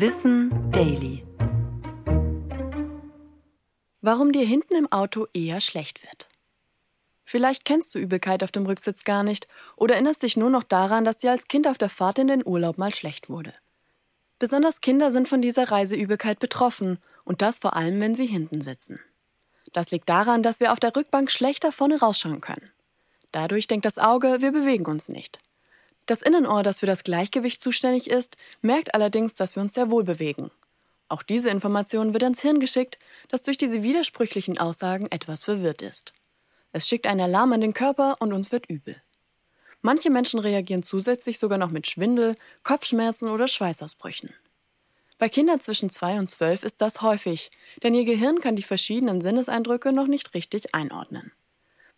Wissen Daily. Warum dir hinten im Auto eher schlecht wird. Vielleicht kennst du Übelkeit auf dem Rücksitz gar nicht oder erinnerst dich nur noch daran, dass dir als Kind auf der Fahrt in den Urlaub mal schlecht wurde. Besonders Kinder sind von dieser Reiseübelkeit betroffen und das vor allem, wenn sie hinten sitzen. Das liegt daran, dass wir auf der Rückbank schlechter vorne rausschauen können. Dadurch denkt das Auge, wir bewegen uns nicht. Das Innenohr, das für das Gleichgewicht zuständig ist, merkt allerdings, dass wir uns sehr wohl bewegen. Auch diese Information wird ans Hirn geschickt, das durch diese widersprüchlichen Aussagen etwas verwirrt ist. Es schickt einen Alarm an den Körper und uns wird übel. Manche Menschen reagieren zusätzlich sogar noch mit Schwindel, Kopfschmerzen oder Schweißausbrüchen. Bei Kindern zwischen 2 und 12 ist das häufig, denn ihr Gehirn kann die verschiedenen Sinneseindrücke noch nicht richtig einordnen.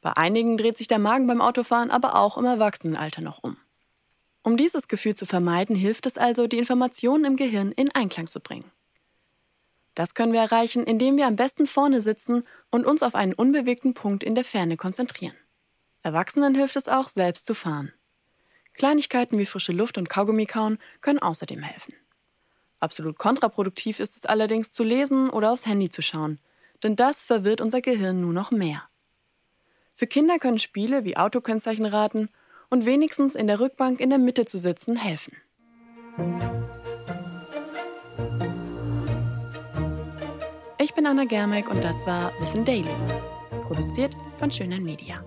Bei einigen dreht sich der Magen beim Autofahren aber auch im Erwachsenenalter noch um. Um dieses Gefühl zu vermeiden, hilft es also, die Informationen im Gehirn in Einklang zu bringen. Das können wir erreichen, indem wir am besten vorne sitzen und uns auf einen unbewegten Punkt in der Ferne konzentrieren. Erwachsenen hilft es auch, selbst zu fahren. Kleinigkeiten wie frische Luft und Kaugummi kauen können außerdem helfen. Absolut kontraproduktiv ist es allerdings zu lesen oder aufs Handy zu schauen, denn das verwirrt unser Gehirn nur noch mehr. Für Kinder können Spiele wie Autokennzeichenraten und wenigstens in der Rückbank in der Mitte zu sitzen helfen. Ich bin Anna Germeck und das war Wissen Daily, produziert von Schönern Media.